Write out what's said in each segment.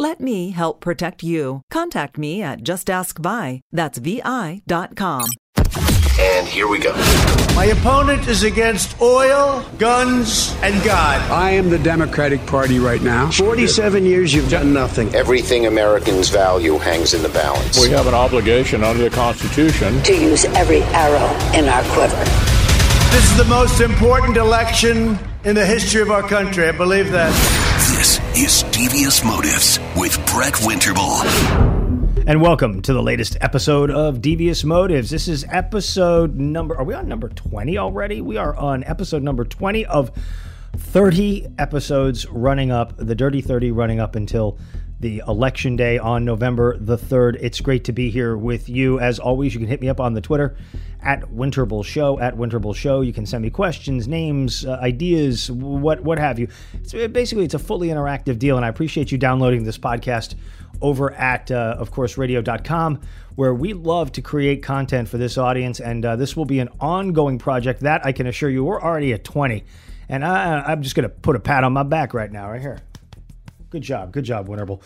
Let me help protect you. Contact me at justaskvi. That's vi.com. And here we go. My opponent is against oil, guns, and God. I am the Democratic Party right now. 47 years you've done nothing. Everything Americans value hangs in the balance. We have an obligation under the Constitution to use every arrow in our quiver. This is the most important election in the history of our country. I believe that. This is Devious Motives with Brett Winterble. And welcome to the latest episode of Devious Motives. This is episode number, are we on number 20 already? We are on episode number 20 of 30 episodes running up, the Dirty 30 running up until the election day on November the 3rd. It's great to be here with you. As always, you can hit me up on the Twitter at Winterble Show, at Winterble Show. You can send me questions, names, uh, ideas, what what have you. It's, basically, it's a fully interactive deal, and I appreciate you downloading this podcast over at, uh, of course, radio.com, where we love to create content for this audience. And uh, this will be an ongoing project that I can assure you we're already at 20. And I, am just going to put a pat on my back right now, right here. Good job. Good job, Winterble.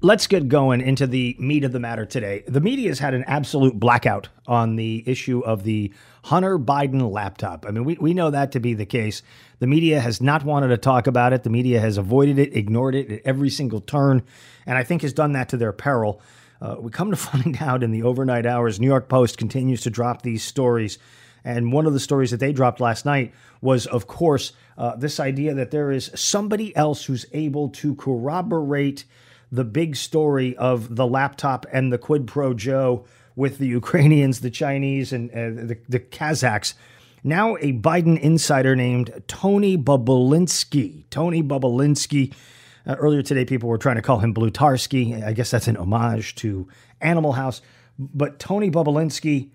Let's get going into the meat of the matter today. The media has had an absolute blackout on the issue of the Hunter Biden laptop. I mean, we, we know that to be the case. The media has not wanted to talk about it. The media has avoided it, ignored it at every single turn, and I think has done that to their peril. Uh, we come to find out in the overnight hours, New York Post continues to drop these stories. And one of the stories that they dropped last night was, of course, uh, this idea that there is somebody else who's able to corroborate the big story of the laptop and the quid pro Joe with the Ukrainians, the Chinese, and uh, the, the Kazakhs. Now, a Biden insider named Tony Bobulinski. Tony Bobulinski. Uh, earlier today, people were trying to call him Blutarsky. I guess that's an homage to Animal House. But Tony Bobulinski,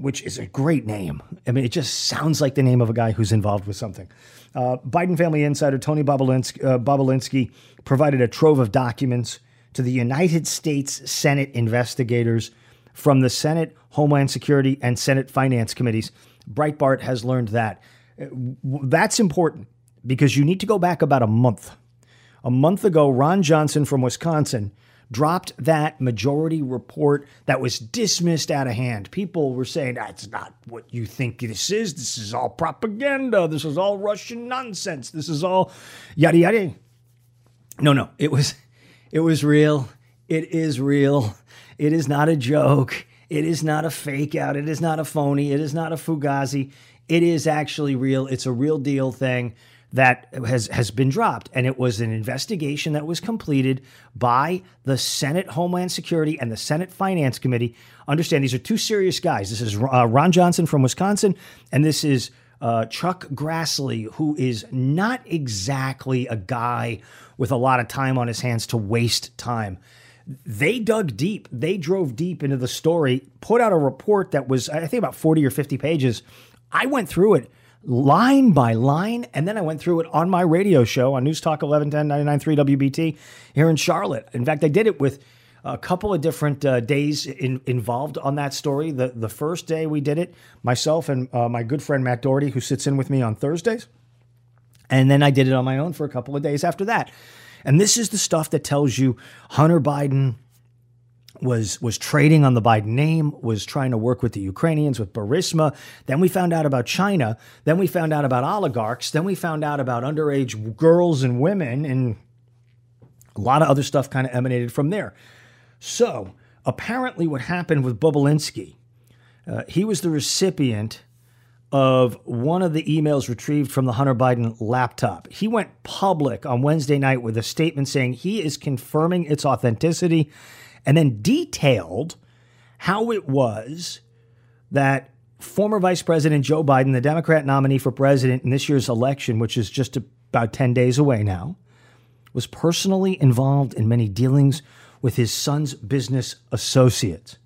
which is a great name. I mean, it just sounds like the name of a guy who's involved with something. Uh, Biden family insider Tony Bobulinski, uh, provided a trove of documents to the United States Senate investigators from the Senate Homeland Security and Senate Finance Committees. Breitbart has learned that. That's important because you need to go back about a month. A month ago, Ron Johnson from Wisconsin dropped that majority report that was dismissed out of hand. People were saying that's not what you think this is. This is all propaganda. This is all Russian nonsense. This is all yada yada. No, no, it was it was real. It is real. It is not a joke. It is not a fake out. It is not a phony. It is not a fugazi. It is actually real. It's a real deal thing that has has been dropped and it was an investigation that was completed by the Senate Homeland Security and the Senate Finance Committee. Understand these are two serious guys. This is uh, Ron Johnson from Wisconsin and this is uh, Chuck Grassley, who is not exactly a guy with a lot of time on his hands to waste time they dug deep. They drove deep into the story, put out a report that was, I think, about 40 or 50 pages. I went through it line by line, and then I went through it on my radio show on News Talk 1110 99.3 WBT here in Charlotte. In fact, I did it with a couple of different uh, days in, involved on that story. The, the first day we did it, myself and uh, my good friend Matt Doherty, who sits in with me on Thursdays. And then I did it on my own for a couple of days after that. And this is the stuff that tells you Hunter Biden was was trading on the Biden name, was trying to work with the Ukrainians with Burisma. Then we found out about China. Then we found out about oligarchs. Then we found out about underage girls and women, and a lot of other stuff kind of emanated from there. So apparently, what happened with Bobulinski, uh, he was the recipient of one of the emails retrieved from the Hunter Biden laptop. He went public on Wednesday night with a statement saying he is confirming its authenticity and then detailed how it was that former Vice President Joe Biden, the Democrat nominee for president in this year's election, which is just about 10 days away now, was personally involved in many dealings with his son's business associates.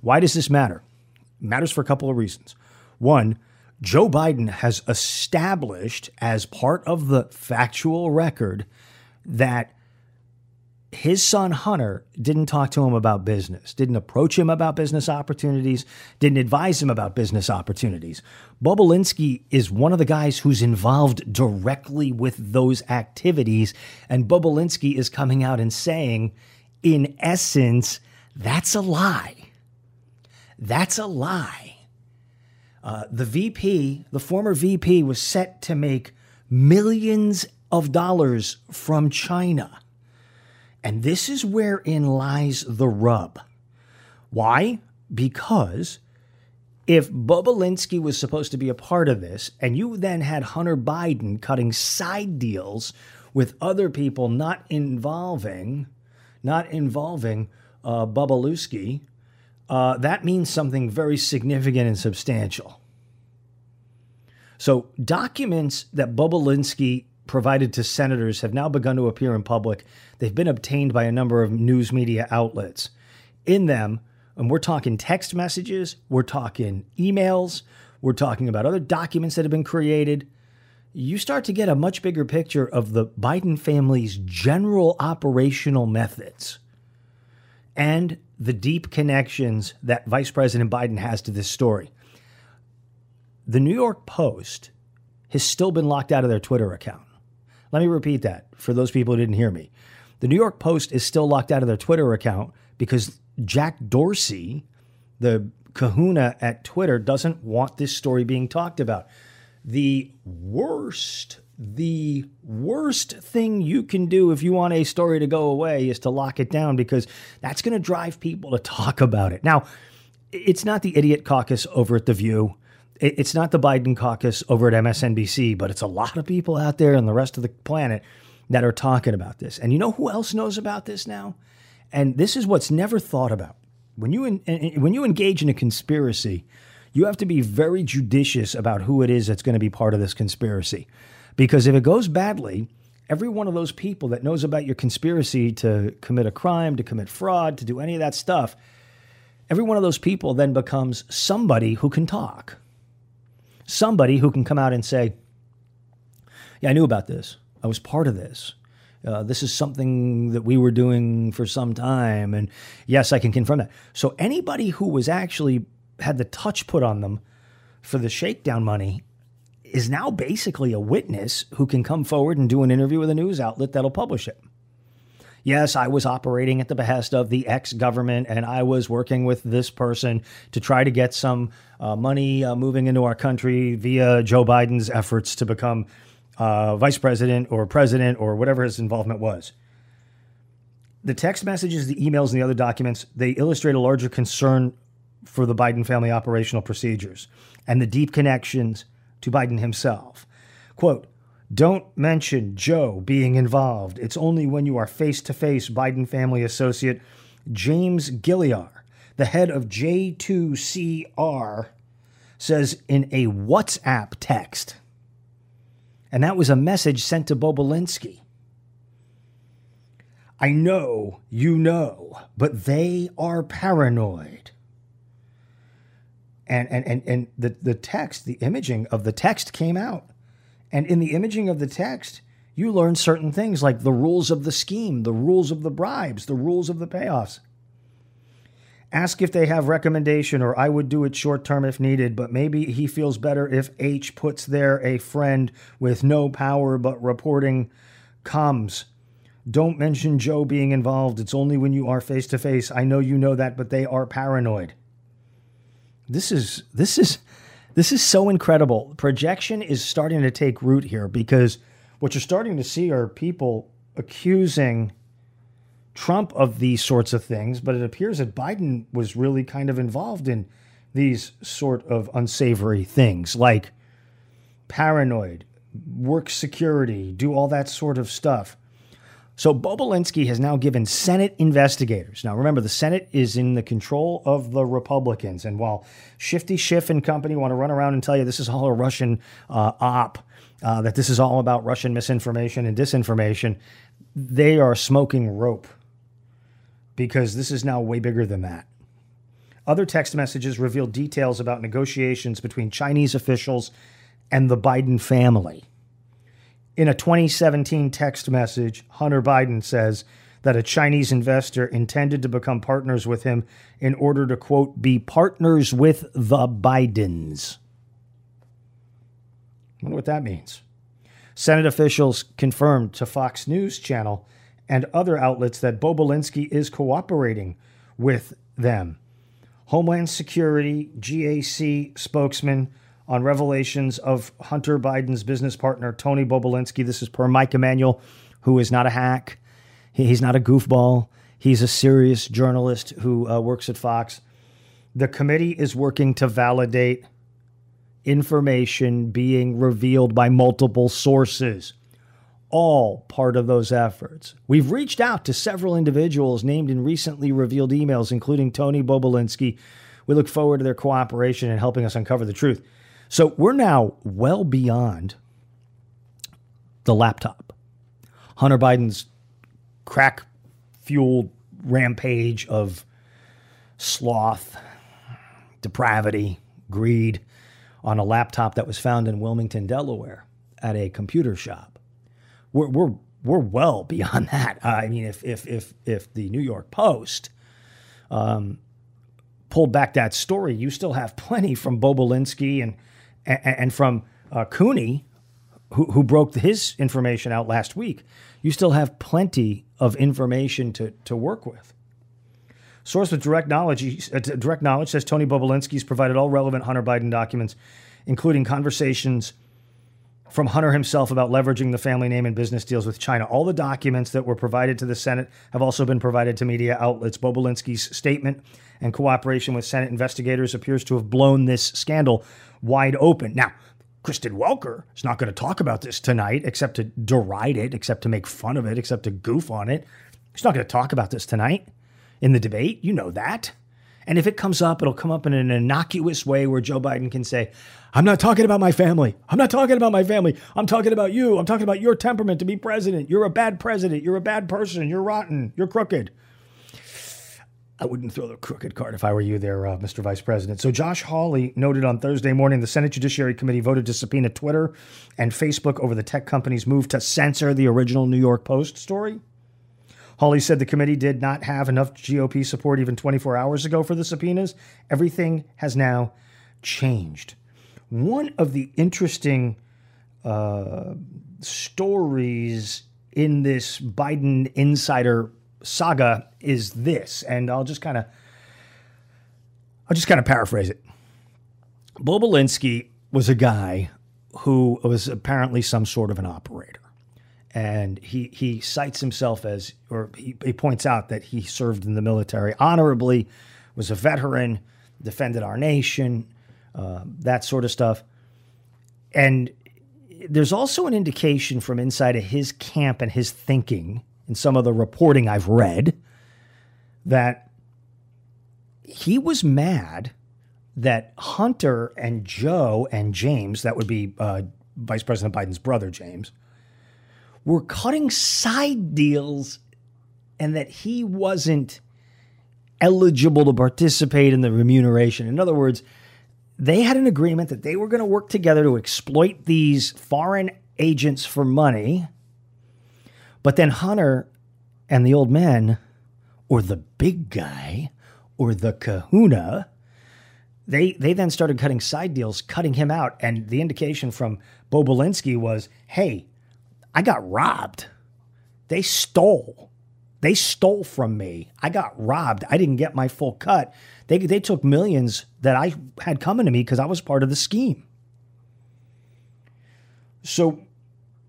Why does this matter? It matters for a couple of reasons. One, Joe Biden has established as part of the factual record that his son Hunter didn't talk to him about business, didn't approach him about business opportunities, didn't advise him about business opportunities. Bobulinski is one of the guys who's involved directly with those activities, and Bobulinski is coming out and saying, in essence, that's a lie. That's a lie. Uh, the VP, the former VP, was set to make millions of dollars from China and this is wherein lies the rub. Why? Because if Bobulinski was supposed to be a part of this, and you then had Hunter Biden cutting side deals with other people not involving, not involving uh, uh, that means something very significant and substantial. So, documents that Bobulinski provided to senators have now begun to appear in public. They've been obtained by a number of news media outlets. In them, and we're talking text messages, we're talking emails, we're talking about other documents that have been created. You start to get a much bigger picture of the Biden family's general operational methods and the deep connections that Vice President Biden has to this story. The New York Post has still been locked out of their Twitter account. Let me repeat that for those people who didn't hear me. The New York Post is still locked out of their Twitter account because Jack Dorsey, the kahuna at Twitter, doesn't want this story being talked about. The worst, the worst thing you can do if you want a story to go away is to lock it down because that's going to drive people to talk about it. Now, it's not the idiot caucus over at The View it's not the Biden caucus over at MSNBC, but it's a lot of people out there on the rest of the planet that are talking about this. And you know who else knows about this now? And this is what's never thought about. When you in, when you engage in a conspiracy, you have to be very judicious about who it is that's going to be part of this conspiracy. Because if it goes badly, every one of those people that knows about your conspiracy to commit a crime, to commit fraud, to do any of that stuff, every one of those people then becomes somebody who can talk somebody who can come out and say, Yeah, I knew about this. I was part of this. Uh, this is something that we were doing for some time. And yes, I can confirm that. So anybody who was actually had the touch put on them for the shakedown money is now basically a witness who can come forward and do an interview with a news outlet that'll publish it. Yes, I was operating at the behest of the ex government, and I was working with this person to try to get some uh, money uh, moving into our country via Joe Biden's efforts to become uh, vice president or president or whatever his involvement was. The text messages, the emails, and the other documents, they illustrate a larger concern for the Biden family operational procedures and the deep connections to Biden himself. Quote, don't mention Joe being involved. It's only when you are face to face Biden family associate James Gilliar, the head of J2CR, says in a WhatsApp text. And that was a message sent to Bobulinski. I know you know, but they are paranoid. And, and, and, and the, the text, the imaging of the text came out. And in the imaging of the text, you learn certain things like the rules of the scheme, the rules of the bribes, the rules of the payoffs. Ask if they have recommendation or I would do it short term if needed, but maybe he feels better if H puts there a friend with no power but reporting comes. Don't mention Joe being involved. It's only when you are face to face. I know you know that, but they are paranoid. This is this is this is so incredible. Projection is starting to take root here because what you're starting to see are people accusing Trump of these sorts of things, but it appears that Biden was really kind of involved in these sort of unsavory things like paranoid, work security, do all that sort of stuff. So Bobulinski has now given Senate investigators. Now remember, the Senate is in the control of the Republicans, and while Shifty Schiff and company want to run around and tell you this is all a Russian uh, op, uh, that this is all about Russian misinformation and disinformation, they are smoking rope because this is now way bigger than that. Other text messages reveal details about negotiations between Chinese officials and the Biden family. In a 2017 text message, Hunter Biden says that a Chinese investor intended to become partners with him in order to, quote, be partners with the Bidens. I wonder what that means. Senate officials confirmed to Fox News Channel and other outlets that Bobulinski is cooperating with them. Homeland Security GAC spokesman on revelations of Hunter Biden's business partner, Tony Bobulinski. This is per Mike Emanuel, who is not a hack. He's not a goofball. He's a serious journalist who uh, works at Fox. The committee is working to validate information being revealed by multiple sources all part of those efforts. We've reached out to several individuals named in recently revealed emails, including Tony Bobulinski. We look forward to their cooperation in helping us uncover the truth. So we're now well beyond the laptop. Hunter Biden's crack fueled rampage of sloth, depravity, greed on a laptop that was found in Wilmington, Delaware at a computer shop we're we're we're well beyond that. I mean, if if if if the New York Post um, pulled back that story, you still have plenty from Bobulinski and and, and from uh, Cooney, who who broke his information out last week. You still have plenty of information to to work with. Source with direct knowledge, uh, direct knowledge says Tony Bobulinski's provided all relevant Hunter Biden documents, including conversations from Hunter himself about leveraging the family name in business deals with China. All the documents that were provided to the Senate have also been provided to media outlets. Bobulinski's statement and cooperation with Senate investigators appears to have blown this scandal wide open. Now, Kristen Welker is not going to talk about this tonight, except to deride it, except to make fun of it, except to goof on it. She's not going to talk about this tonight in the debate. You know that. And if it comes up, it'll come up in an innocuous way where Joe Biden can say, I'm not talking about my family. I'm not talking about my family. I'm talking about you. I'm talking about your temperament to be president. You're a bad president. You're a bad person. You're rotten. You're crooked. I wouldn't throw the crooked card if I were you there, uh, Mr. Vice President. So, Josh Hawley noted on Thursday morning the Senate Judiciary Committee voted to subpoena Twitter and Facebook over the tech company's move to censor the original New York Post story. Hawley said the committee did not have enough GOP support even 24 hours ago for the subpoenas. Everything has now changed. One of the interesting uh, stories in this Biden insider saga is this, and I'll just kind of I'll just kind of paraphrase it. Bobulinski was a guy who was apparently some sort of an operator. And he, he cites himself as, or he, he points out that he served in the military honorably, was a veteran, defended our nation, uh, that sort of stuff. And there's also an indication from inside of his camp and his thinking in some of the reporting I've read that he was mad that Hunter and Joe and James, that would be uh, Vice President Biden's brother, James, were cutting side deals and that he wasn't eligible to participate in the remuneration. In other words, they had an agreement that they were going to work together to exploit these foreign agents for money. But then Hunter and the old man, or the big guy, or the kahuna, they, they then started cutting side deals, cutting him out. And the indication from Bobulinski was hey, I got robbed. They stole. They stole from me. I got robbed. I didn't get my full cut. They, they took millions that I had coming to me because I was part of the scheme. So,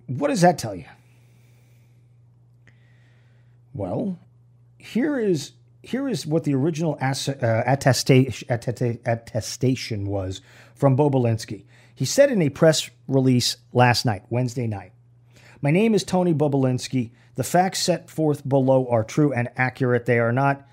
what does that tell you? Well, here is here is what the original ass, uh, attestation, attestation was from Bobulinski. He said in a press release last night, Wednesday night, My name is Tony Bobulinski. The facts set forth below are true and accurate. They are not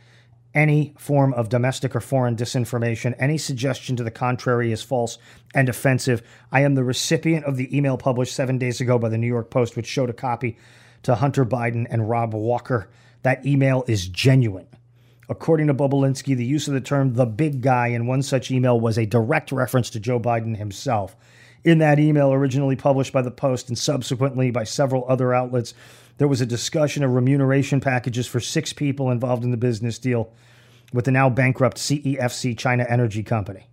any form of domestic or foreign disinformation. Any suggestion to the contrary is false and offensive. I am the recipient of the email published seven days ago by the New York Post, which showed a copy to Hunter Biden and Rob Walker. That email is genuine. According to Bobulinski, the use of the term the big guy in one such email was a direct reference to Joe Biden himself. In that email, originally published by the Post and subsequently by several other outlets, there was a discussion of remuneration packages for six people involved in the business deal with the now bankrupt CEFC China Energy Company.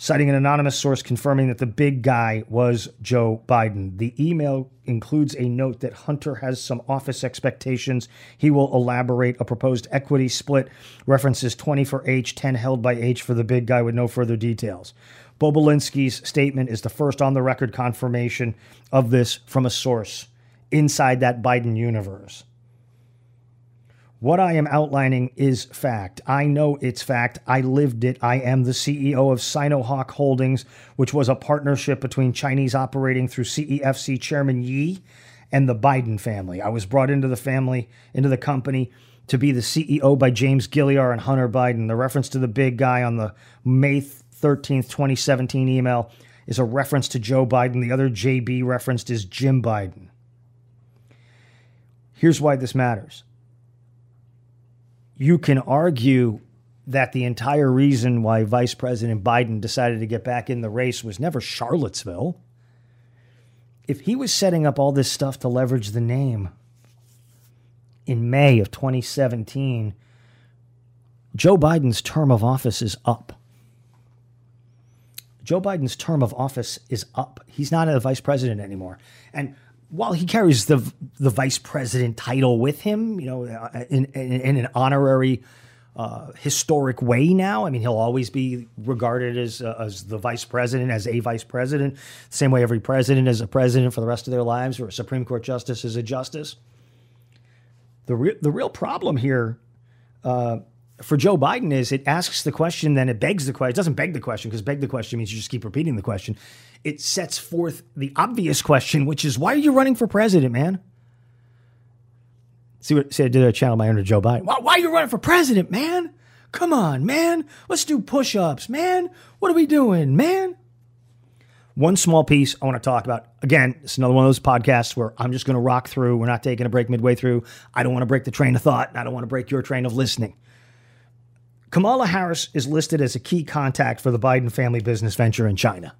Citing an anonymous source confirming that the big guy was Joe Biden. The email includes a note that Hunter has some office expectations. He will elaborate a proposed equity split, references 20 for H, 10 held by H for the big guy with no further details. Bobulinski's statement is the first on the record confirmation of this from a source inside that Biden universe. What I am outlining is fact. I know it's fact. I lived it. I am the CEO of Sinohawk Holdings, which was a partnership between Chinese operating through CEFC Chairman Yi and the Biden family. I was brought into the family, into the company to be the CEO by James Gilliar and Hunter Biden. The reference to the big guy on the May 13th, 2017 email is a reference to Joe Biden. The other JB referenced is Jim Biden. Here's why this matters. You can argue that the entire reason why Vice President Biden decided to get back in the race was never Charlottesville. If he was setting up all this stuff to leverage the name in May of 2017, Joe Biden's term of office is up. Joe Biden's term of office is up. He's not a vice president anymore. And while he carries the the vice president title with him, you know, uh, in, in, in an honorary, uh, historic way now. I mean, he'll always be regarded as uh, as the vice president, as a vice president, same way every president is a president for the rest of their lives, or a Supreme Court justice is a justice. The re- the real problem here. Uh, for Joe Biden is it asks the question, then it begs the question. It doesn't beg the question because beg the question means you just keep repeating the question it sets forth the obvious question, which is why are you running for president, man? See what see I did a channel my to Joe Biden. Why, why are you running for president, man? Come on, man. Let's do push-ups, man. What are we doing, man? One small piece I want to talk about. Again, it's another one of those podcasts where I'm just going to rock through. We're not taking a break midway through. I don't want to break the train of thought, I don't want to break your train of listening. Kamala Harris is listed as a key contact for the Biden family business venture in China.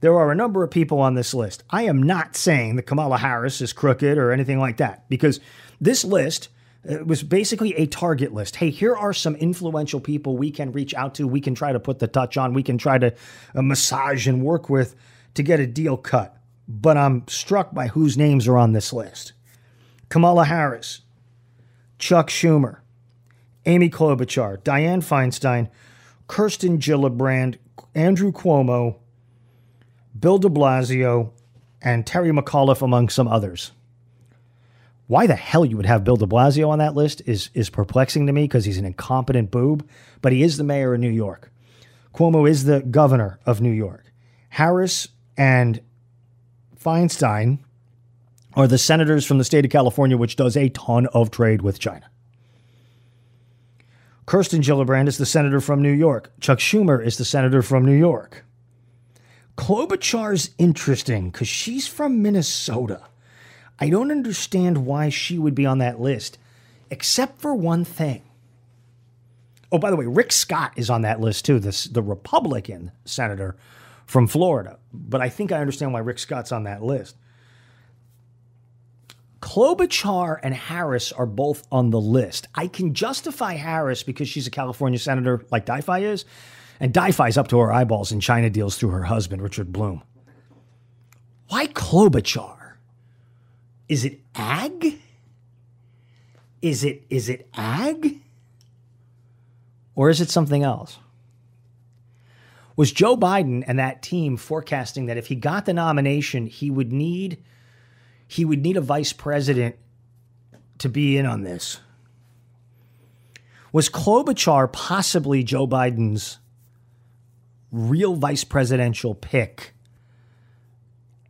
There are a number of people on this list. I am not saying that Kamala Harris is crooked or anything like that because this list uh, was basically a target list. Hey, here are some influential people we can reach out to, we can try to put the touch on, we can try to uh, massage and work with to get a deal cut. But I'm struck by whose names are on this list Kamala Harris, Chuck Schumer, Amy Klobuchar, Dianne Feinstein, Kirsten Gillibrand, Andrew Cuomo, Bill de Blasio, and Terry McAuliffe, among some others. Why the hell you would have Bill de Blasio on that list is, is perplexing to me because he's an incompetent boob, but he is the mayor of New York. Cuomo is the governor of New York. Harris and Feinstein are the senators from the state of California, which does a ton of trade with China. Kirsten Gillibrand is the senator from New York. Chuck Schumer is the senator from New York. Klobuchar's interesting because she's from Minnesota. I don't understand why she would be on that list, except for one thing. Oh, by the way, Rick Scott is on that list too, the, the Republican senator from Florida. But I think I understand why Rick Scott's on that list. Klobuchar and Harris are both on the list. I can justify Harris because she's a California senator like DiFi is, and DiFi's up to her eyeballs in China deals through her husband, Richard Blum. Why Klobuchar? Is it ag? Is it is it ag? Or is it something else? Was Joe Biden and that team forecasting that if he got the nomination, he would need he would need a vice president to be in on this? Was Klobuchar possibly Joe Biden's real vice presidential pick?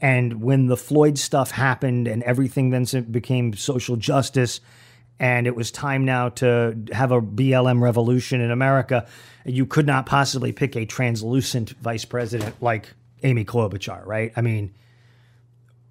And when the Floyd stuff happened and everything then became social justice, and it was time now to have a BLM revolution in America, you could not possibly pick a translucent vice president like Amy Klobuchar, right? I mean,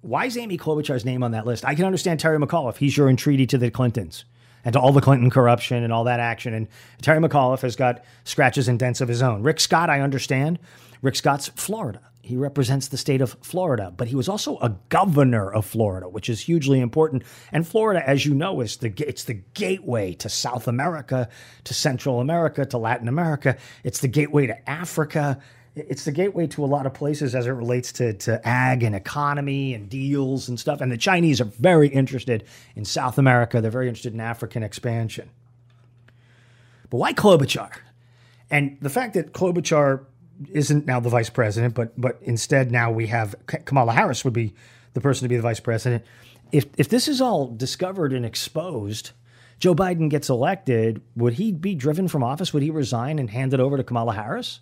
why is Amy Klobuchar's name on that list? I can understand Terry McAuliffe. He's your entreaty to the Clintons and to all the Clinton corruption and all that action. And Terry McAuliffe has got scratches and dents of his own. Rick Scott, I understand. Rick Scott's Florida. He represents the state of Florida, but he was also a governor of Florida, which is hugely important. And Florida, as you know, is the it's the gateway to South America, to Central America, to Latin America. It's the gateway to Africa. It's the gateway to a lot of places as it relates to, to ag and economy and deals and stuff. And the Chinese are very interested in South America. They're very interested in African expansion. But why Klobuchar? And the fact that Klobuchar isn't now the vice president, but but instead now we have Kamala Harris would be the person to be the vice president. If if this is all discovered and exposed, Joe Biden gets elected, would he be driven from office? Would he resign and hand it over to Kamala Harris?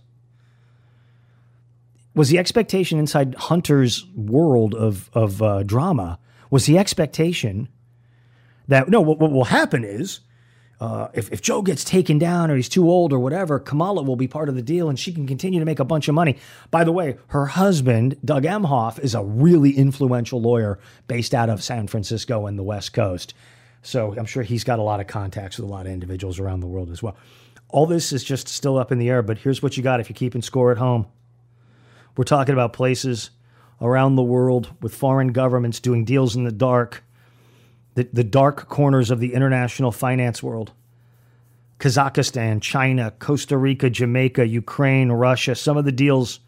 Was the expectation inside Hunter's world of of uh, drama was the expectation that no, what, what will happen is uh, if, if Joe gets taken down or he's too old or whatever, Kamala will be part of the deal and she can continue to make a bunch of money. By the way, her husband, Doug Emhoff, is a really influential lawyer based out of San Francisco and the West Coast. So I'm sure he's got a lot of contacts with a lot of individuals around the world as well. All this is just still up in the air, but here's what you got if you're keeping score at home. We're talking about places around the world with foreign governments doing deals in the dark the, the dark corners of the international finance world. Kazakhstan, China, Costa Rica, Jamaica, Ukraine, Russia. Some of the deals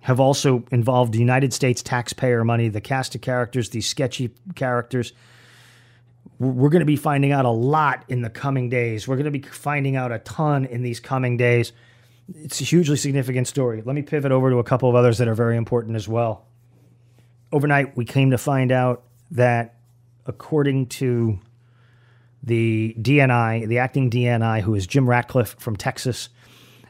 have also involved United States taxpayer money, the cast of characters, these sketchy characters. We're going to be finding out a lot in the coming days. We're going to be finding out a ton in these coming days. It's a hugely significant story. Let me pivot over to a couple of others that are very important as well. Overnight, we came to find out that according to the DNI, the acting DNI, who is Jim Ratcliffe from Texas,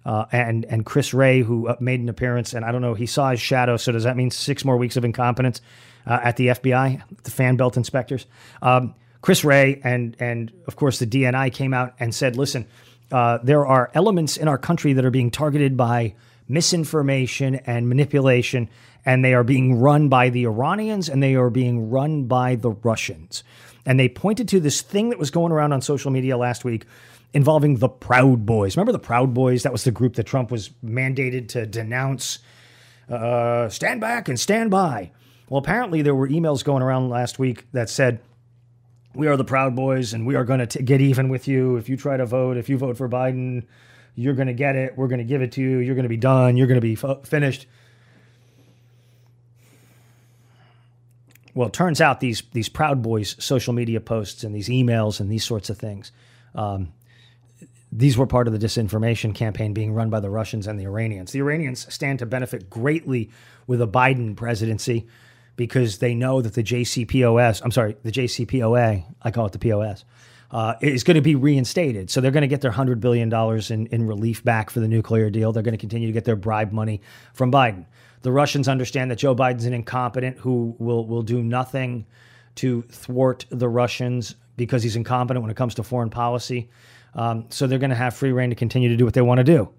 uh, and and Chris Wray, who uh, made an appearance, and I don't know, he saw his shadow. So does that mean six more weeks of incompetence uh, at the FBI, the fan belt inspectors? Um, Chris Wray and and of course the DNI came out and said, listen, uh, there are elements in our country that are being targeted by misinformation and manipulation, and they are being run by the Iranians and they are being run by the Russians. And they pointed to this thing that was going around on social media last week involving the Proud Boys. Remember the Proud Boys? That was the group that Trump was mandated to denounce. Uh, stand back and stand by. Well, apparently there were emails going around last week that said, "We are the Proud Boys, and we are going to get even with you if you try to vote. If you vote for Biden, you're going to get it. We're going to give it to you. You're going to be done. You're going to be f- finished." Well, it turns out these these Proud Boys social media posts and these emails and these sorts of things, um, these were part of the disinformation campaign being run by the Russians and the Iranians. The Iranians stand to benefit greatly with a Biden presidency because they know that the JCPOS, I'm sorry, the JCPOA, I call it the POS, uh, is going to be reinstated. So they're going to get their $100 billion in, in relief back for the nuclear deal. They're going to continue to get their bribe money from Biden. The Russians understand that Joe Biden's an incompetent who will will do nothing to thwart the Russians because he's incompetent when it comes to foreign policy. Um, so they're going to have free reign to continue to do what they want to do.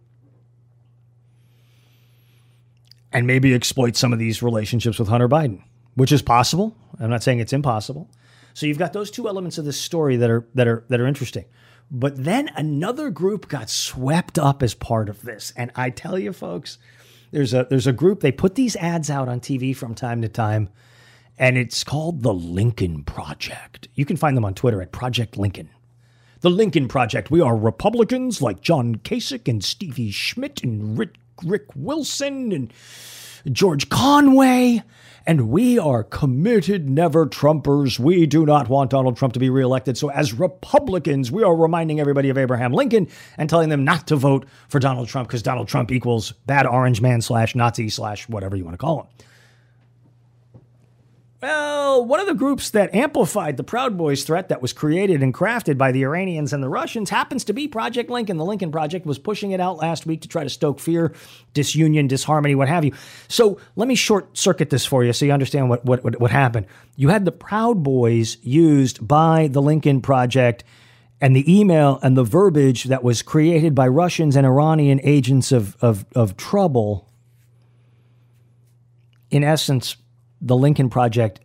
And maybe exploit some of these relationships with Hunter Biden, which is possible. I'm not saying it's impossible. So you've got those two elements of this story that are that are that are interesting. But then another group got swept up as part of this. And I tell you folks, there's a there's a group they put these ads out on TV from time to time, and it's called the Lincoln Project. You can find them on Twitter at Project Lincoln. The Lincoln Project. We are Republicans like John Kasich and Stevie Schmidt and Rick, Rick Wilson and George Conway. And we are committed never Trumpers. We do not want Donald Trump to be reelected. So, as Republicans, we are reminding everybody of Abraham Lincoln and telling them not to vote for Donald Trump because Donald Trump equals bad orange man slash Nazi slash whatever you want to call him. Well, one of the groups that amplified the Proud Boys threat that was created and crafted by the Iranians and the Russians happens to be Project Lincoln. The Lincoln Project was pushing it out last week to try to stoke fear, disunion, disharmony, what have you. So let me short circuit this for you so you understand what, what, what, what happened. You had the Proud Boys used by the Lincoln Project and the email and the verbiage that was created by Russians and Iranian agents of, of, of trouble, in essence, the Lincoln Project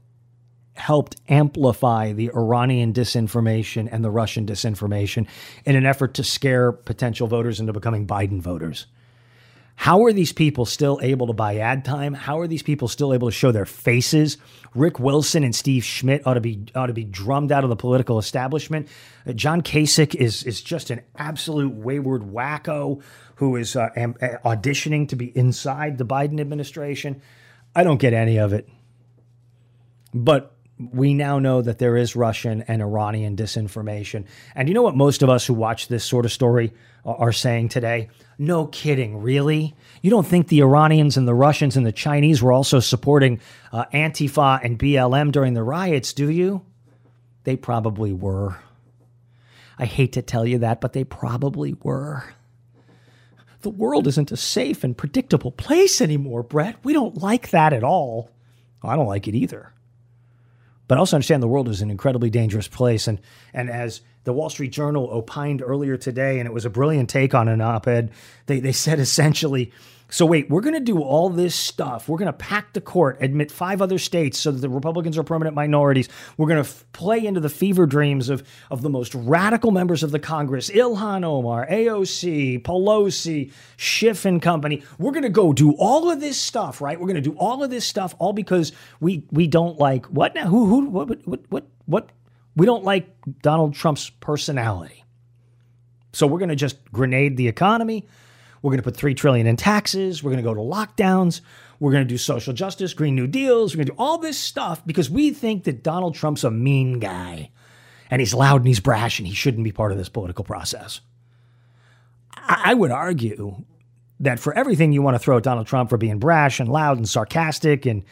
helped amplify the Iranian disinformation and the Russian disinformation in an effort to scare potential voters into becoming Biden voters. How are these people still able to buy ad time? How are these people still able to show their faces? Rick Wilson and Steve Schmidt ought to be ought to be drummed out of the political establishment. Uh, John Kasich is is just an absolute wayward wacko who is uh, am, uh, auditioning to be inside the Biden administration. I don't get any of it. But we now know that there is Russian and Iranian disinformation. And you know what most of us who watch this sort of story are saying today? No kidding, really? You don't think the Iranians and the Russians and the Chinese were also supporting uh, Antifa and BLM during the riots, do you? They probably were. I hate to tell you that, but they probably were. The world isn't a safe and predictable place anymore, Brett. We don't like that at all. I don't like it either but also understand the world is an incredibly dangerous place. And and as the Wall Street Journal opined earlier today, and it was a brilliant take on an op-ed, they they said essentially. So wait, we're going to do all this stuff. We're going to pack the court, admit five other states so that the Republicans are permanent minorities. We're going to f- play into the fever dreams of, of the most radical members of the Congress, Ilhan Omar, AOC, Pelosi, Schiff and company. We're going to go do all of this stuff, right? We're going to do all of this stuff all because we we don't like what now? Who who what what what what? We don't like Donald Trump's personality. So we're going to just grenade the economy. We're going to put 3 trillion in taxes, we're going to go to lockdowns, we're going to do social justice, green new deals, we're going to do all this stuff because we think that Donald Trump's a mean guy and he's loud and he's brash and he shouldn't be part of this political process. I would argue that for everything you want to throw at Donald Trump for being brash and loud and sarcastic and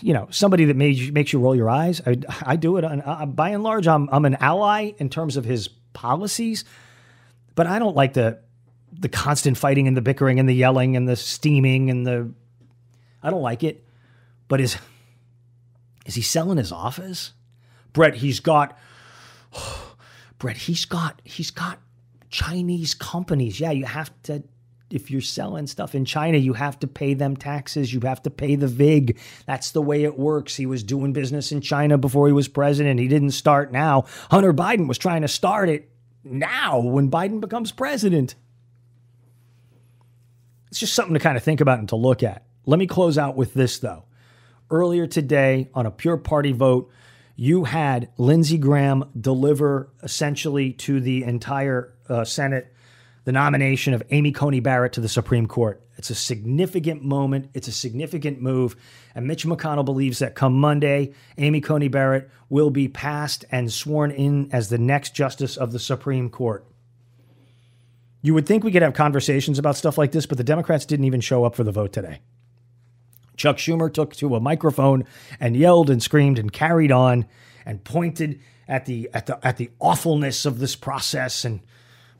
you know somebody that made, makes you roll your eyes, I, I do it. On, uh, by and large, I'm I'm an ally in terms of his policies, but I don't like the the constant fighting and the bickering and the yelling and the steaming and the I don't like it. But is is he selling his office? Brett, he's got Brett, he's got he's got Chinese companies. Yeah, you have to if you're selling stuff in China, you have to pay them taxes. You have to pay the VIG. That's the way it works. He was doing business in China before he was president. He didn't start now. Hunter Biden was trying to start it now when Biden becomes president. It's just something to kind of think about and to look at. Let me close out with this, though. Earlier today, on a pure party vote, you had Lindsey Graham deliver essentially to the entire uh, Senate the nomination of Amy Coney Barrett to the Supreme Court. It's a significant moment. It's a significant move. And Mitch McConnell believes that come Monday, Amy Coney Barrett will be passed and sworn in as the next justice of the Supreme Court. You would think we could have conversations about stuff like this, but the Democrats didn't even show up for the vote today. Chuck Schumer took to a microphone and yelled and screamed and carried on and pointed at the at the at the awfulness of this process and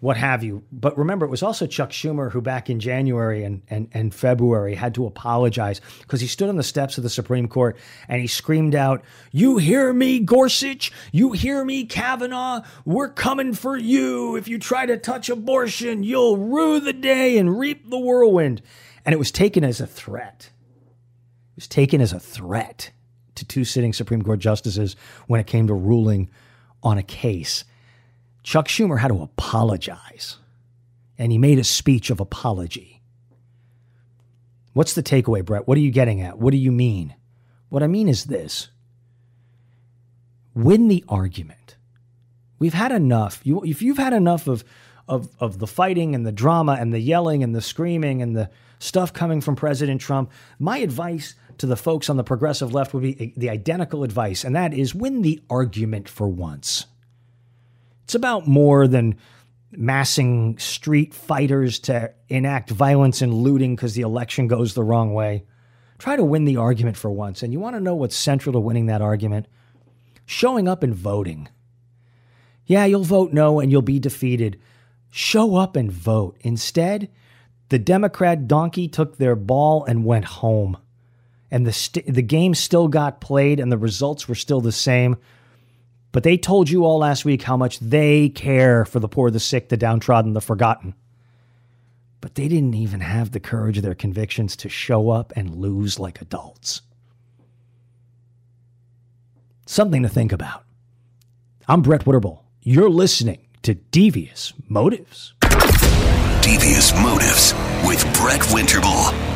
what have you. But remember, it was also Chuck Schumer who, back in January and, and, and February, had to apologize because he stood on the steps of the Supreme Court and he screamed out, You hear me, Gorsuch? You hear me, Kavanaugh? We're coming for you. If you try to touch abortion, you'll rue the day and reap the whirlwind. And it was taken as a threat. It was taken as a threat to two sitting Supreme Court justices when it came to ruling on a case. Chuck Schumer had to apologize, and he made a speech of apology. What's the takeaway, Brett? What are you getting at? What do you mean? What I mean is this win the argument. We've had enough. You, if you've had enough of, of, of the fighting and the drama and the yelling and the screaming and the stuff coming from President Trump, my advice to the folks on the progressive left would be the identical advice, and that is win the argument for once. It's about more than massing street fighters to enact violence and looting because the election goes the wrong way. Try to win the argument for once. And you want to know what's central to winning that argument? Showing up and voting. Yeah, you'll vote no and you'll be defeated. Show up and vote. Instead, the Democrat donkey took their ball and went home. And the, st- the game still got played and the results were still the same. But they told you all last week how much they care for the poor, the sick, the downtrodden, the forgotten. But they didn't even have the courage of their convictions to show up and lose like adults. Something to think about. I'm Brett Winterble. You're listening to Devious Motives. Devious Motives with Brett Winterble.